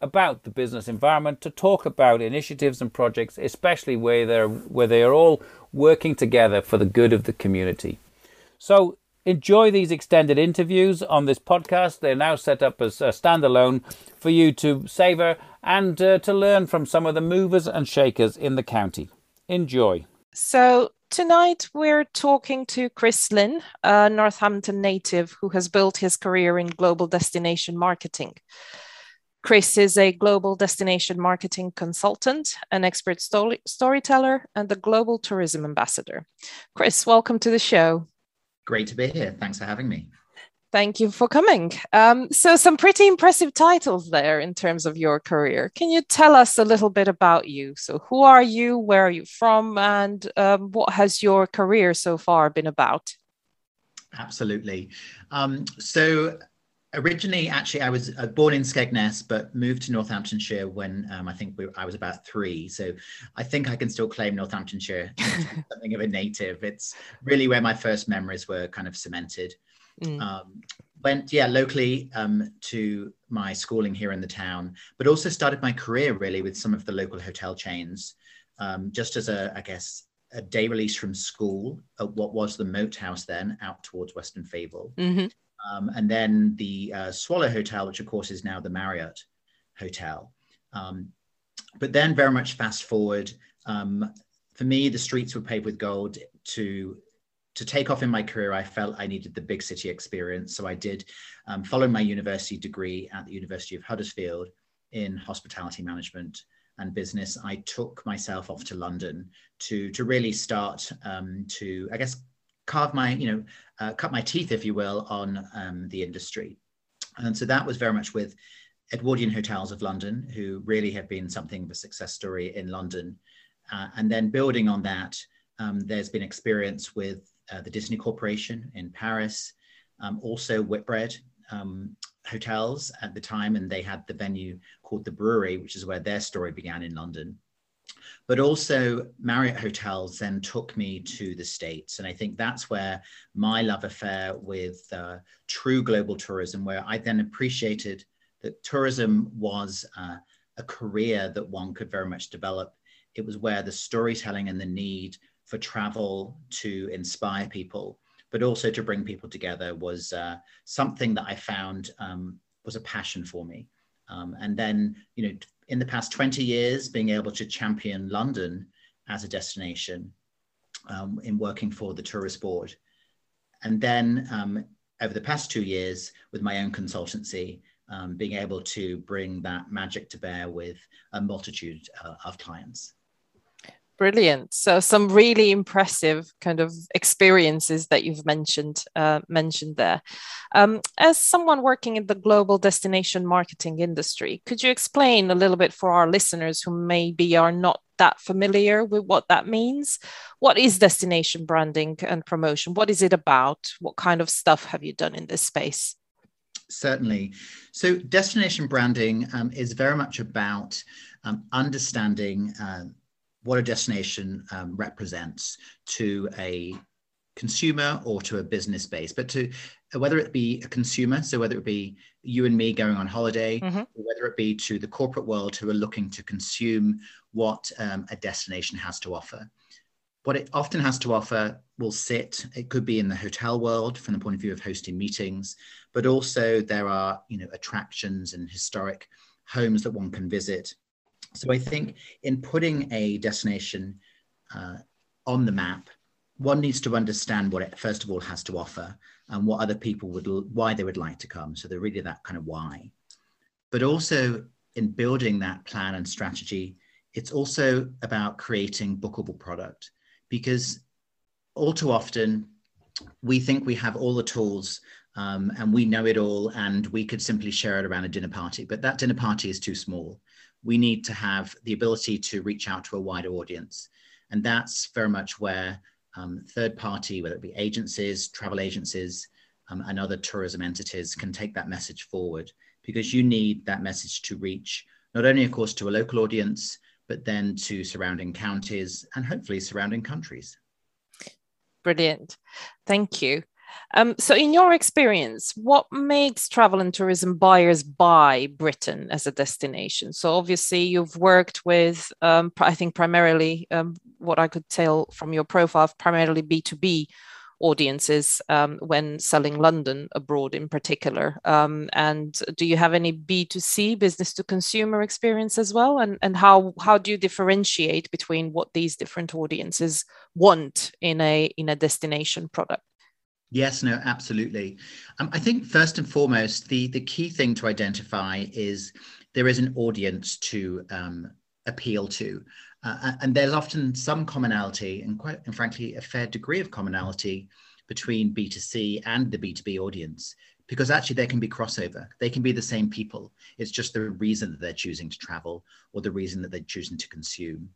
about the business environment, to talk about initiatives and projects, especially where they're where they are all working together for the good of the community. So enjoy these extended interviews on this podcast. They're now set up as a standalone for you to savor and uh, to learn from some of the movers and shakers in the county. Enjoy. So tonight we're talking to Chris Lynn, a Northampton native who has built his career in global destination marketing. Chris is a global destination marketing consultant, an expert story- storyteller, and a global tourism ambassador. Chris, welcome to the show. Great to be here. Thanks for having me. Thank you for coming. Um, so, some pretty impressive titles there in terms of your career. Can you tell us a little bit about you? So, who are you? Where are you from? And um, what has your career so far been about? Absolutely. Um, so, originally, actually, I was uh, born in Skegness, but moved to Northamptonshire when um, I think we, I was about three. So I think I can still claim Northamptonshire something of a native. It's really where my first memories were kind of cemented. Mm. Um, went, yeah, locally um, to my schooling here in the town, but also started my career really with some of the local hotel chains, um, just as a, I guess, a day release from school at what was the Moat House then, out towards Weston Favell. Mm-hmm um, and then the uh, Swallow Hotel, which of course is now the Marriott Hotel. Um, but then, very much fast forward, um, for me, the streets were paved with gold. To to take off in my career, I felt I needed the big city experience. So I did um, follow my university degree at the University of Huddersfield in hospitality management and business. I took myself off to London to to really start um, to, I guess, carve my, you know, uh, cut my teeth, if you will, on um, the industry. And so that was very much with Edwardian Hotels of London, who really have been something of a success story in London. Uh, and then building on that, um, there's been experience with uh, the Disney Corporation in Paris, um, also Whitbread um, Hotels at the time, and they had the venue called the Brewery, which is where their story began in London. But also, Marriott Hotels then took me to the States. And I think that's where my love affair with uh, true global tourism, where I then appreciated that tourism was uh, a career that one could very much develop. It was where the storytelling and the need for travel to inspire people, but also to bring people together was uh, something that I found um, was a passion for me. Um, and then, you know, in the past 20 years, being able to champion London as a destination um, in working for the tourist board. And then um, over the past two years, with my own consultancy, um, being able to bring that magic to bear with a multitude uh, of clients. Brilliant. So some really impressive kind of experiences that you've mentioned uh, mentioned there. Um, as someone working in the global destination marketing industry, could you explain a little bit for our listeners who maybe are not that familiar with what that means? What is destination branding and promotion? What is it about? What kind of stuff have you done in this space? Certainly. So, destination branding um, is very much about um, understanding. Uh, what a destination um, represents to a consumer or to a business base, but to whether it be a consumer, so whether it be you and me going on holiday, mm-hmm. whether it be to the corporate world who are looking to consume what um, a destination has to offer. What it often has to offer will sit, it could be in the hotel world from the point of view of hosting meetings, but also there are, you know, attractions and historic homes that one can visit so I think in putting a destination uh, on the map, one needs to understand what it first of all has to offer and what other people would why they would like to come. So they're really that kind of why. But also in building that plan and strategy, it's also about creating bookable product because all too often we think we have all the tools um, and we know it all and we could simply share it around a dinner party but that dinner party is too small we need to have the ability to reach out to a wider audience. And that's very much where um, third party, whether it be agencies, travel agencies, um, and other tourism entities can take that message forward because you need that message to reach not only, of course, to a local audience, but then to surrounding counties and hopefully surrounding countries. Brilliant. Thank you. Um, so, in your experience, what makes travel and tourism buyers buy Britain as a destination? So, obviously, you've worked with, um, I think, primarily um, what I could tell from your profile, primarily B2B audiences um, when selling London abroad in particular? Um, and do you have any B2C business to consumer experience as well? And, and how, how do you differentiate between what these different audiences want in a, in a destination product? Yes, no, absolutely. Um, I think first and foremost, the, the key thing to identify is there is an audience to um, appeal to. Uh, and there's often some commonality and quite and frankly a fair degree of commonality between B2C and the B2B audience because actually there can be crossover. They can be the same people. It's just the reason that they're choosing to travel or the reason that they're choosing to consume.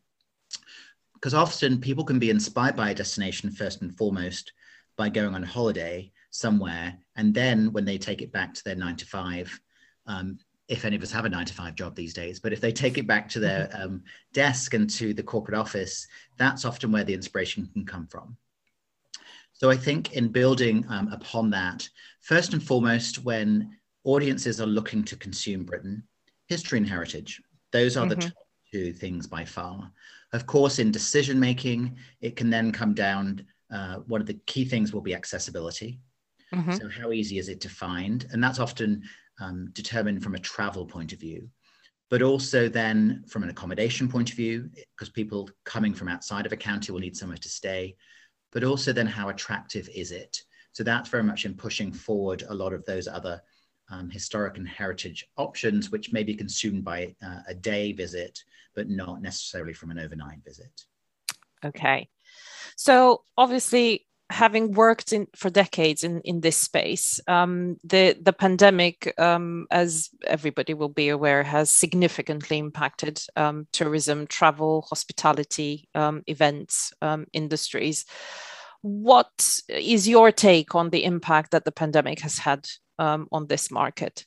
Because often people can be inspired by a destination first and foremost by going on holiday somewhere. And then when they take it back to their nine to five, um, if any of us have a nine to five job these days, but if they take it back to their mm-hmm. um, desk and to the corporate office, that's often where the inspiration can come from. So I think in building um, upon that, first and foremost, when audiences are looking to consume Britain, history and heritage, those are mm-hmm. the top two things by far. Of course, in decision making, it can then come down. Uh, one of the key things will be accessibility. Mm-hmm. So, how easy is it to find? And that's often um, determined from a travel point of view, but also then from an accommodation point of view, because people coming from outside of a county will need somewhere to stay, but also then how attractive is it? So that's very much in pushing forward a lot of those other um, historic and heritage options, which may be consumed by uh, a day visit, but not necessarily from an overnight visit. Okay. So obviously, having worked in for decades in, in this space, um, the the pandemic, um, as everybody will be aware, has significantly impacted um, tourism, travel, hospitality, um, events um, industries. What is your take on the impact that the pandemic has had um, on this market?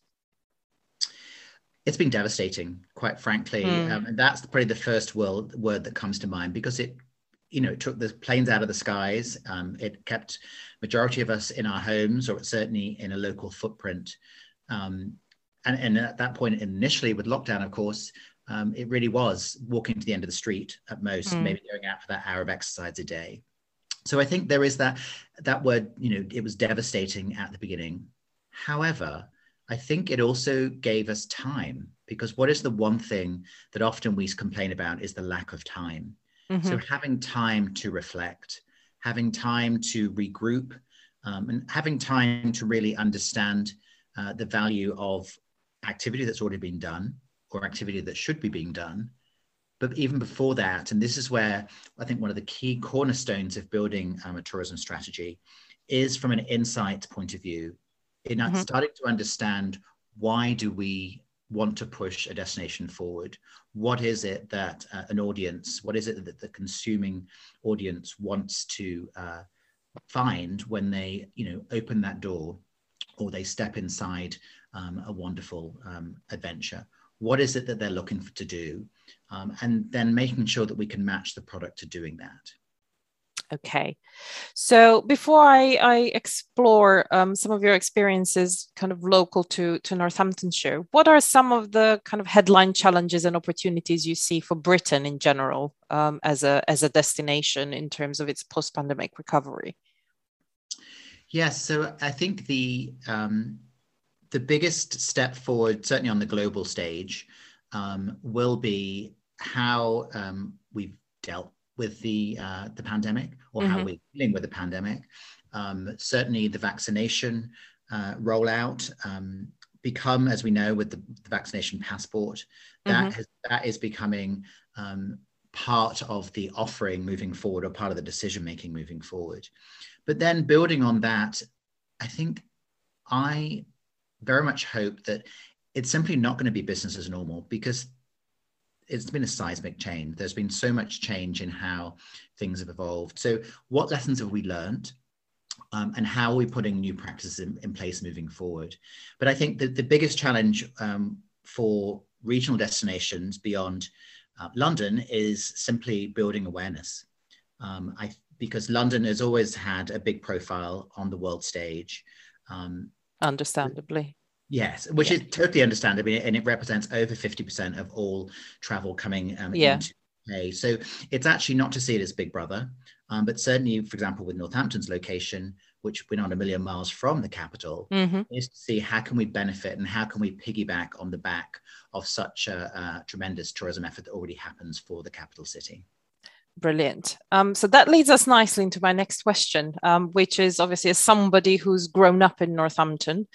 It's been devastating, quite frankly, mm. and that's probably the first word word that comes to mind because it you know, it took the planes out of the skies. Um, it kept majority of us in our homes, or certainly in a local footprint. Um, and, and, at that point, initially with lockdown, of course, um, it really was walking to the end of the street at most, mm. maybe going out for that hour of exercise a day. So I think there is that that word. You know, it was devastating at the beginning. However, I think it also gave us time because what is the one thing that often we complain about is the lack of time. Mm-hmm. So having time to reflect, having time to regroup, um, and having time to really understand uh, the value of activity that's already been done or activity that should be being done. But even before that, and this is where I think one of the key cornerstones of building um, a tourism strategy is from an insight point of view, in mm-hmm. starting to understand why do we want to push a destination forward? What is it that uh, an audience what is it that the consuming audience wants to uh, find when they you know open that door or they step inside um, a wonderful um, adventure? What is it that they're looking for, to do? Um, and then making sure that we can match the product to doing that Okay. So before I, I explore um, some of your experiences kind of local to, to Northamptonshire, what are some of the kind of headline challenges and opportunities you see for Britain in general um, as, a, as a destination in terms of its post-pandemic recovery? Yes, so I think the um, the biggest step forward, certainly on the global stage, um, will be how um, we've dealt with the uh, the pandemic or mm-hmm. how we're dealing with the pandemic. Um, certainly, the vaccination uh, rollout um, become, as we know, with the, the vaccination passport, that mm-hmm. has, that is becoming um, part of the offering moving forward, or part of the decision making moving forward. But then, building on that, I think I very much hope that it's simply not going to be business as normal because it's been a seismic change. There's been so much change in how things have evolved. So, what lessons have we learned? Um, and how are we putting new practices in, in, place moving forward? But I think that the biggest challenge um, for regional destinations beyond uh, London is simply building awareness. Um, I, because London has always had a big profile on the world stage. Um, Understandably. Yes, which is totally understandable, and it represents over 50% of all travel coming um, yeah. into UK. So it's actually not to see it as Big Brother, um, but certainly, for example, with Northampton's location, which we're not a million miles from the capital, mm-hmm. is to see how can we benefit and how can we piggyback on the back of such a, a tremendous tourism effort that already happens for the capital city. Brilliant. Um, so that leads us nicely into my next question, um, which is obviously as somebody who's grown up in Northampton,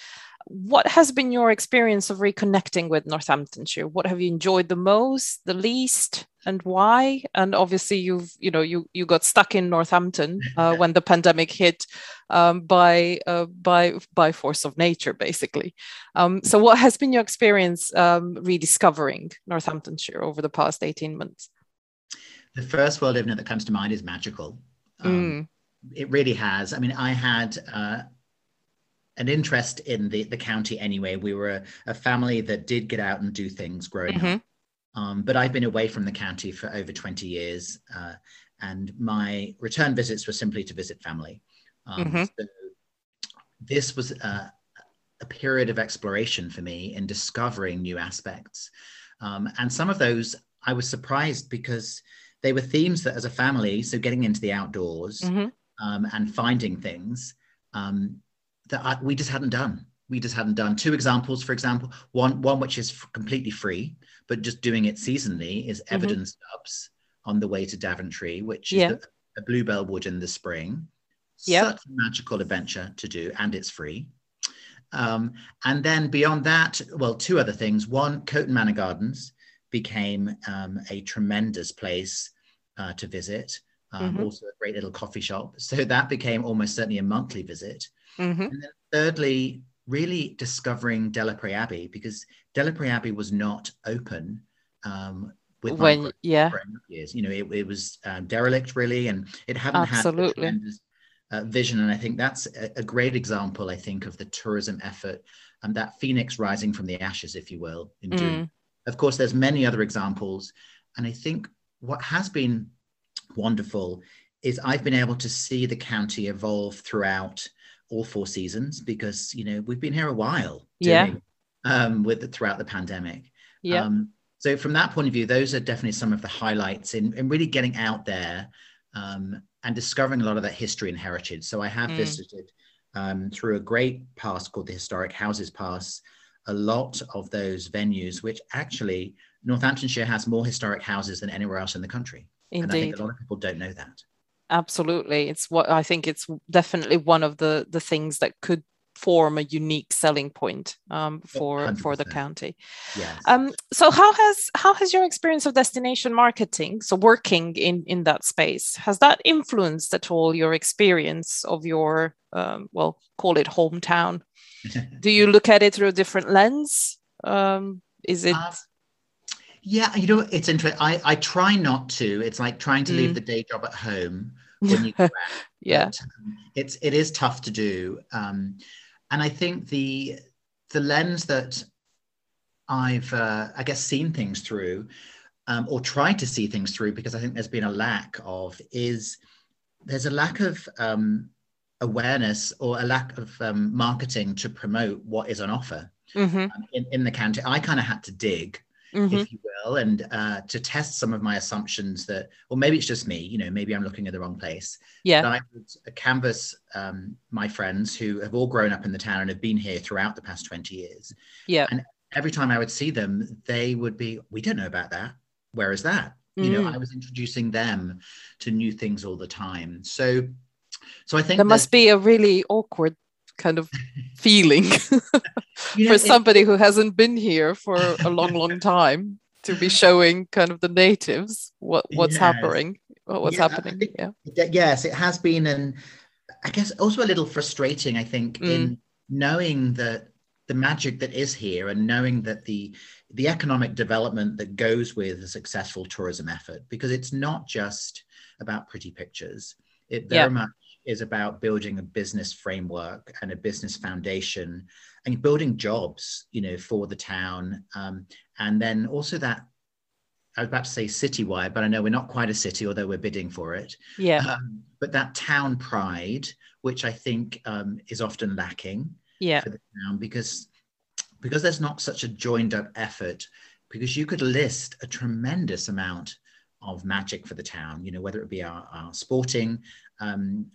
what has been your experience of reconnecting with Northamptonshire? What have you enjoyed the most, the least, and why? And obviously, you've you know you you got stuck in Northampton uh, when the pandemic hit um, by uh, by by force of nature, basically. Um, so, what has been your experience um, rediscovering Northamptonshire over the past eighteen months? The first world event that comes to mind is magical. Mm. It really has. I mean, I had. Uh, an interest in the, the county anyway. We were a, a family that did get out and do things growing mm-hmm. up. Um, but I've been away from the county for over 20 years. Uh, and my return visits were simply to visit family. Um, mm-hmm. so this was a, a, period of exploration for me in discovering new aspects. Um, and some of those I was surprised because they were themes that, as a family, so getting into the outdoors mm-hmm. um, and finding things, um, that I, we just hadn't done. We just hadn't done. Two examples, for example, one one which is completely free, but just doing it seasonally is mm-hmm. Everdon Stubbs on the way to Daventry, which is yeah. the, a bluebell wood in the spring. Yep. Such a magical adventure to do, and it's free. Um, and then beyond that, well, two other things. One, Coton Manor Gardens became um, a tremendous place uh, to visit. Um, Mhm. Also, a great little coffee shop. So that became almost certainly a monthly visit. Mhm. And then thirdly, really discovering Delapre Abbey because Delapre Abbey was not open um, with When yeah, for a number of years. You know, it, it was um, derelict really, and it hadn't had Absolutely. tremendous uh, vision. And I think that's a, a great example, I think, of the tourism effort and that phoenix rising from the ashes, if you will, in. Mm. Of course, there's many other examples, and I think what has been wonderful is I've been able to see the county evolve throughout all four seasons because you know we've been here a while Yeah. doing, um with the, throughout the pandemic yeah, um so from that point of view those are definitely some of the highlights in, in really getting out there um and discovering a lot of that history and heritage so i have Mm. visited um, through a great pass called the historic houses pass a lot of those venues which actually northamptonshire has more historic houses than anywhere else in the country and i think indeed. a lot of people don't know that Absolutely. It's what I think it's definitely one of the the things that could form a unique selling point um, for for the county. yes Um, so how has how has your experience of destination marketing, so working in in that space, has that influenced at all your experience of your um, well, call it hometown? Do you look at it through a different lens? Um, is it Uh, Yeah, you know, it's interesting. I, I try not to. It's like trying to leave Mm. the day job at home when you out. yeah, But, um, it's it is tough to do. Um, and I think the the lens that I've uh, I guess seen things through, um, or tried to see things through, because I think there's been a lack of is there's a lack of um, awareness or a lack of um, marketing to promote what is on offer hmm um, in, in the county. I kind of had to dig hmm if you will, and uh, to test some of my assumptions that, or maybe it's just me, you know, maybe I'm looking at the wrong place. yeah, But I would canvass um, my friends who have all grown up in the town and have been here throughout the past 20 years. yeah, And Every time I would see them, they would be, we don't know about that. Where is that? You know, Mm. I was introducing them to new things all the time. So, so I think there must be a really awkward kind of feeling you know, for somebody who hasn't been here for a long, long time to be showing kind of the natives what what's Yes. happening, what- what's Yeah, happening. think- Yeah. Yes it has been and i guess also a little frustrating i think Mm. in knowing that the magic that is here and knowing that the the economic development that goes with a successful tourism effort because it's not just about pretty pictures it very yeah. much is about building a business framework and a business foundation and building jobs you know for the town um, and then also that I was about to say citywide, but I know we're not quite a city, although we're bidding for it. Yeah. Um, but that town pride, which I think um, is often lacking yeah. for the town, because because there's not such a joined up effort. Because you could list a tremendous amount of magic for the town. You know, whether it be our, our sporting um,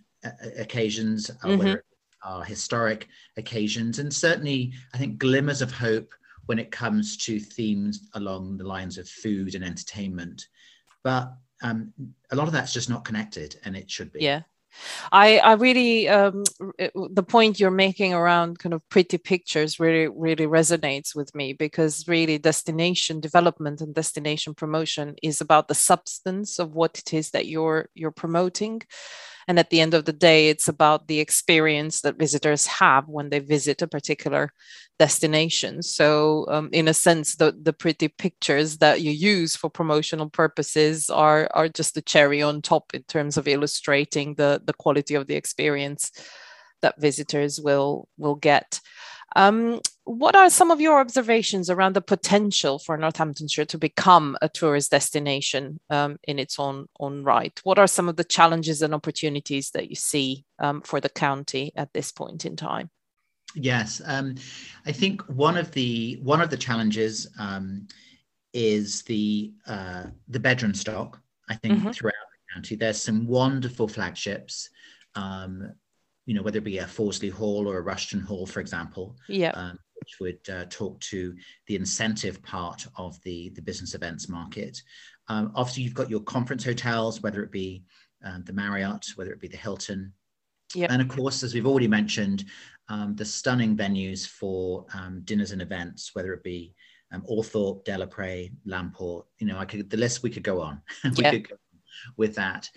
occasions, or mm-hmm. whether our historic occasions, and certainly I think glimmers of hope when it comes to themes along the lines of food and entertainment. But um, a lot of that's just not connected, and it should be. Yeah. I, I really um, the point you're making around kind of pretty pictures really really resonates with me because really destination development and destination promotion is about the substance of what it is that you're you're promoting and at the end of the day, it's about the experience that visitors have when they visit a particular destination. So, um, in a sense, the, the pretty pictures that you use for promotional purposes are, are just the cherry on top in terms of illustrating the, the quality of the experience that visitors will, will get. Um, what are some of your observations around the potential for Northamptonshire to become a tourist destination um, in its own, own right? What are some of the challenges and opportunities that you see um, for the county at this point in time? Yes, um, I think one of the one of the challenges um, is the uh, the bedroom stock. I think mm-hmm. throughout the county, there's some wonderful flagships um, you know, whether it be a Fawsley Hall or a Rushton Hall, for example. Yeah. Um, which would uh, talk to the incentive part of the, the business events market. Um, obviously, you've got your conference hotels, whether it be um, the Marriott, whether it be the Hilton. Yep. And of course, as we've already mentioned, um, the stunning venues for um, dinners and events, whether it be um, Althorp, Delapre, Lamport, you know, I could the list we could go on. we yep. could go with that.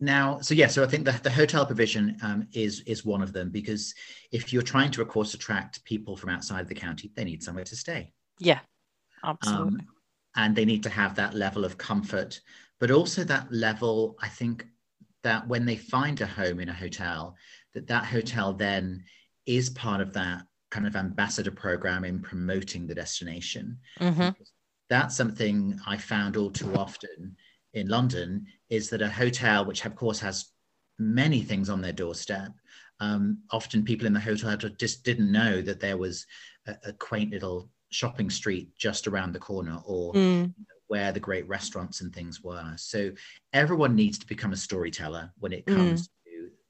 Um, now, so yeah, so I think the, the hotel provision um, is is one of them because if you're trying to, of course, attract people from outside the county, they need somewhere to stay. Yeah, absolutely. Um, and they need to have that level of comfort, but also that level. I think that when they find a home in a hotel, that that hotel then is part of that kind of ambassador program in promoting the destination. Mm-hmm. That's something I found all too often in London is that a hotel, which of course has many things on their doorstep, um, often people in the hotel just didn't know that there was a, a quaint little shopping street just around the corner or mm. where the great restaurants and things were. So everyone needs to become a storyteller when it comes mm.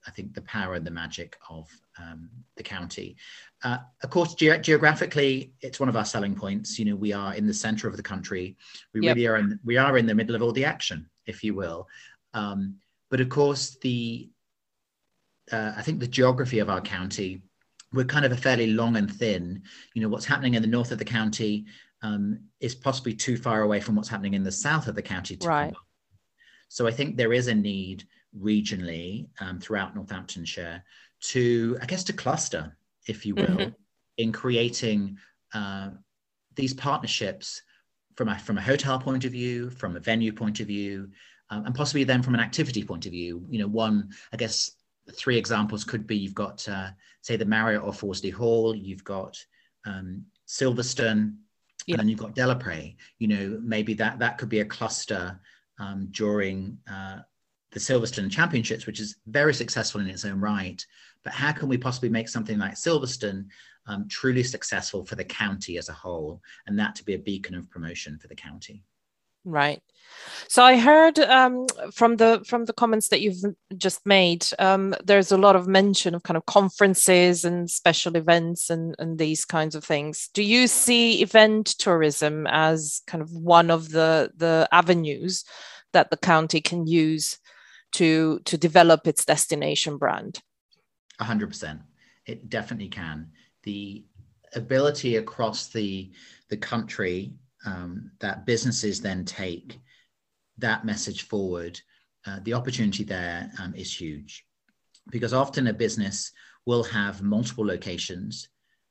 I think, the power and the magic of um, the county. Uh, of course, ge- geographically, it's one of our selling points. You know, we are in the center of the country. We yep. really are in, we are in the middle of all the action, if you will. Um, but of course, the uh, I think the geography of our county, we're kind of a fairly long and thin. You know, what's happening in the north of the county um, is possibly too far away from what's happening in the south of the county. right. So I think there is a need regionally um, throughout Northamptonshire to, I guess, to cluster, if you will, mm-hmm. in creating uh, these partnerships from a, from a hotel point of view, from a venue point of view, um, and possibly then from an activity point of view. You know, one, I guess, three examples could be you've got, uh, say, the Marriott or Fawsley Hall, you've got um, Silverstone, yeah. and then you've got Delapre. You know, maybe that that could be a cluster um, during uh, the Silverstone Championships, which is very successful in its own right. But how can we possibly make something like Silverstone um, truly successful for the county as a whole, and that to be a beacon of promotion for the county? Right. So I heard um, from the from the comments that you've just made, um, there's a lot of mention of kind of conferences and special events and, and these kinds of things. Do you see event tourism as kind of one of the the avenues that the county can use to to develop its destination brand? 100%. It definitely can. The ability across the the country um, that businesses then take that message forward, uh, the opportunity there um, is huge because often a business will have multiple locations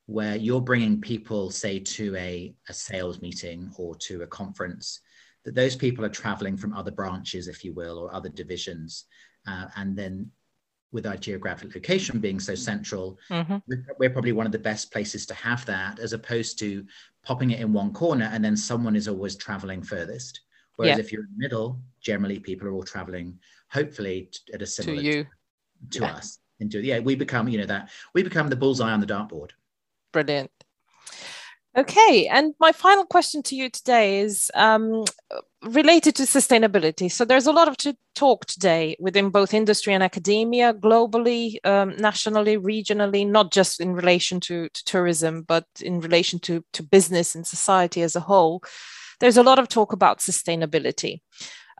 where you're bringing people, say, to a, a sales meeting or to a conference, that those people are traveling from other branches, if you will, or other divisions. Uh, and then with our geographic location being so central, mm-hmm. we're probably one of the best places to have that as opposed to popping it in one corner and then someone is always traveling furthest. Whereas yeah. if you're in the middle, generally people are all traveling, hopefully at a similar to you, to, to yeah. us. Into yeah, we become you know that we become the bullseye on the dartboard. Brilliant. Okay, and my final question to you today is um, related to sustainability. So there's a lot of to talk today within both industry and academia, globally, um, nationally, regionally, not just in relation to, to tourism, but in relation to, to business and society as a whole. There's a lot of talk about sustainability.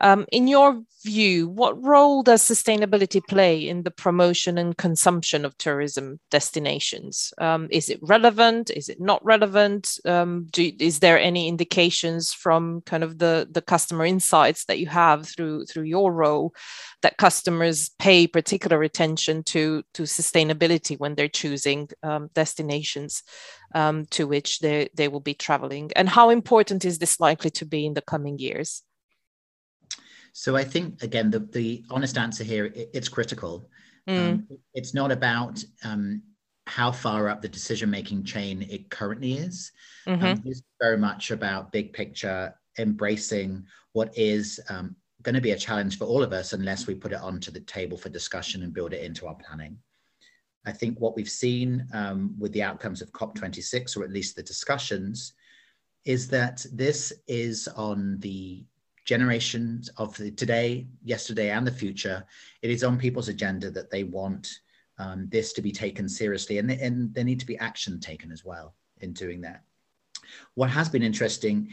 Um, in your view, what role does sustainability play in the promotion and consumption of tourism destinations? Um, is it relevant? Is it not relevant? Um, do, is there any indications from kind of the, the customer insights that you have through through your role that customers pay particular attention to to sustainability when they're choosing um, destinations um, to which they, they will be traveling? And how important is this likely to be in the coming years? So I think again, the the honest answer here, it, it's critical. Mm. Um, it's not about um, how far up the decision making chain it currently is. Mm-hmm. Um, it's very much about big picture, embracing what is um, going to be a challenge for all of us unless we put it onto the table for discussion and build it into our planning. I think what we've seen um, with the outcomes of COP26, or at least the discussions, is that this is on the generations of the today, yesterday, and the future, it is on people's agenda that they want um, this to be taken seriously, and, and there need to be action taken as well in doing that. What has been interesting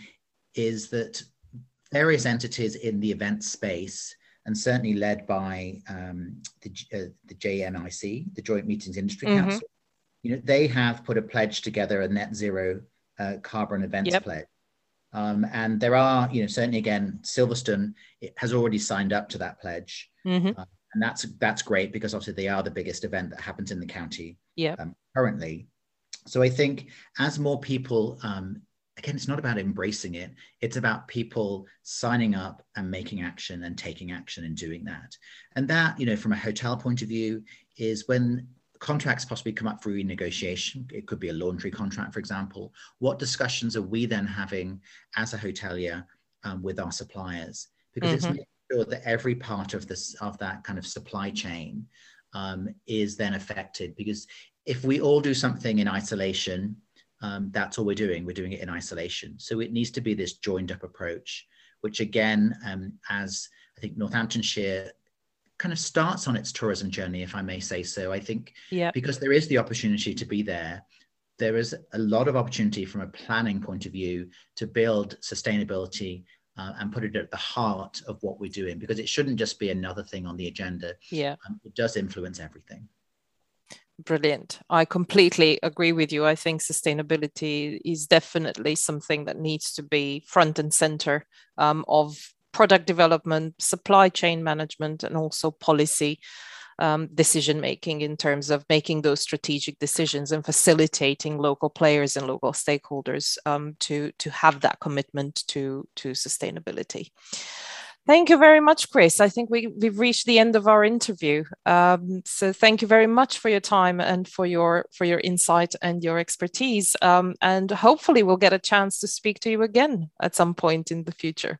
is that various entities in the event space, and certainly led by um, the, uh, the JMIC, the Joint Meetings Industry mm-hmm. Council, you know, they have put a pledge together, a net zero uh, carbon events yep. pledge. Um, and there are, you know, certainly again, Silverstone has already signed up to that pledge. Mm-hmm. Uh, and that's that's great because obviously they are the biggest event that happens in the county yeah. Um, currently. So I think as more people, um, again, it's not about embracing it; it's about people signing up and making action and taking action and doing that. And that, you know, from a hotel point of view, is when contracts possibly come up for renegotiation. It could be a laundry contract, for example. What discussions are we then having as a hotelier um, with our suppliers? Because mm-hmm. it's making sure that every part of this of that kind of supply chain um, is then affected. Because if we all do something in isolation, um, that's all we're doing. We're doing it in isolation. So it needs to be this joined up approach, which again, um, as I think Northamptonshire kind of starts on its tourism journey, if I may say so. I think yeah. because there is the opportunity to be there, there is a lot of opportunity from a planning point of view to build sustainability uh, and put it at the heart of what we're doing because it shouldn't just be another thing on the agenda. Yeah, um, it does influence everything. Brilliant. I completely agree with you. I think sustainability is definitely something that needs to be front and center um, of product development, supply chain management, and also policy um, decision making in terms of making those strategic decisions and facilitating local players and local stakeholders um, to to have that commitment to to sustainability. Thank you very much, Chris. I think we, we've reached the end of our interview. Um, so thank you very much for your time and for your for your insight and your expertise. Um, and hopefully we'll get a chance to speak to you again at some point in the future.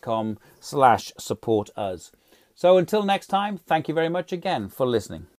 com slash support us. So until next time, thank you very much again for listening.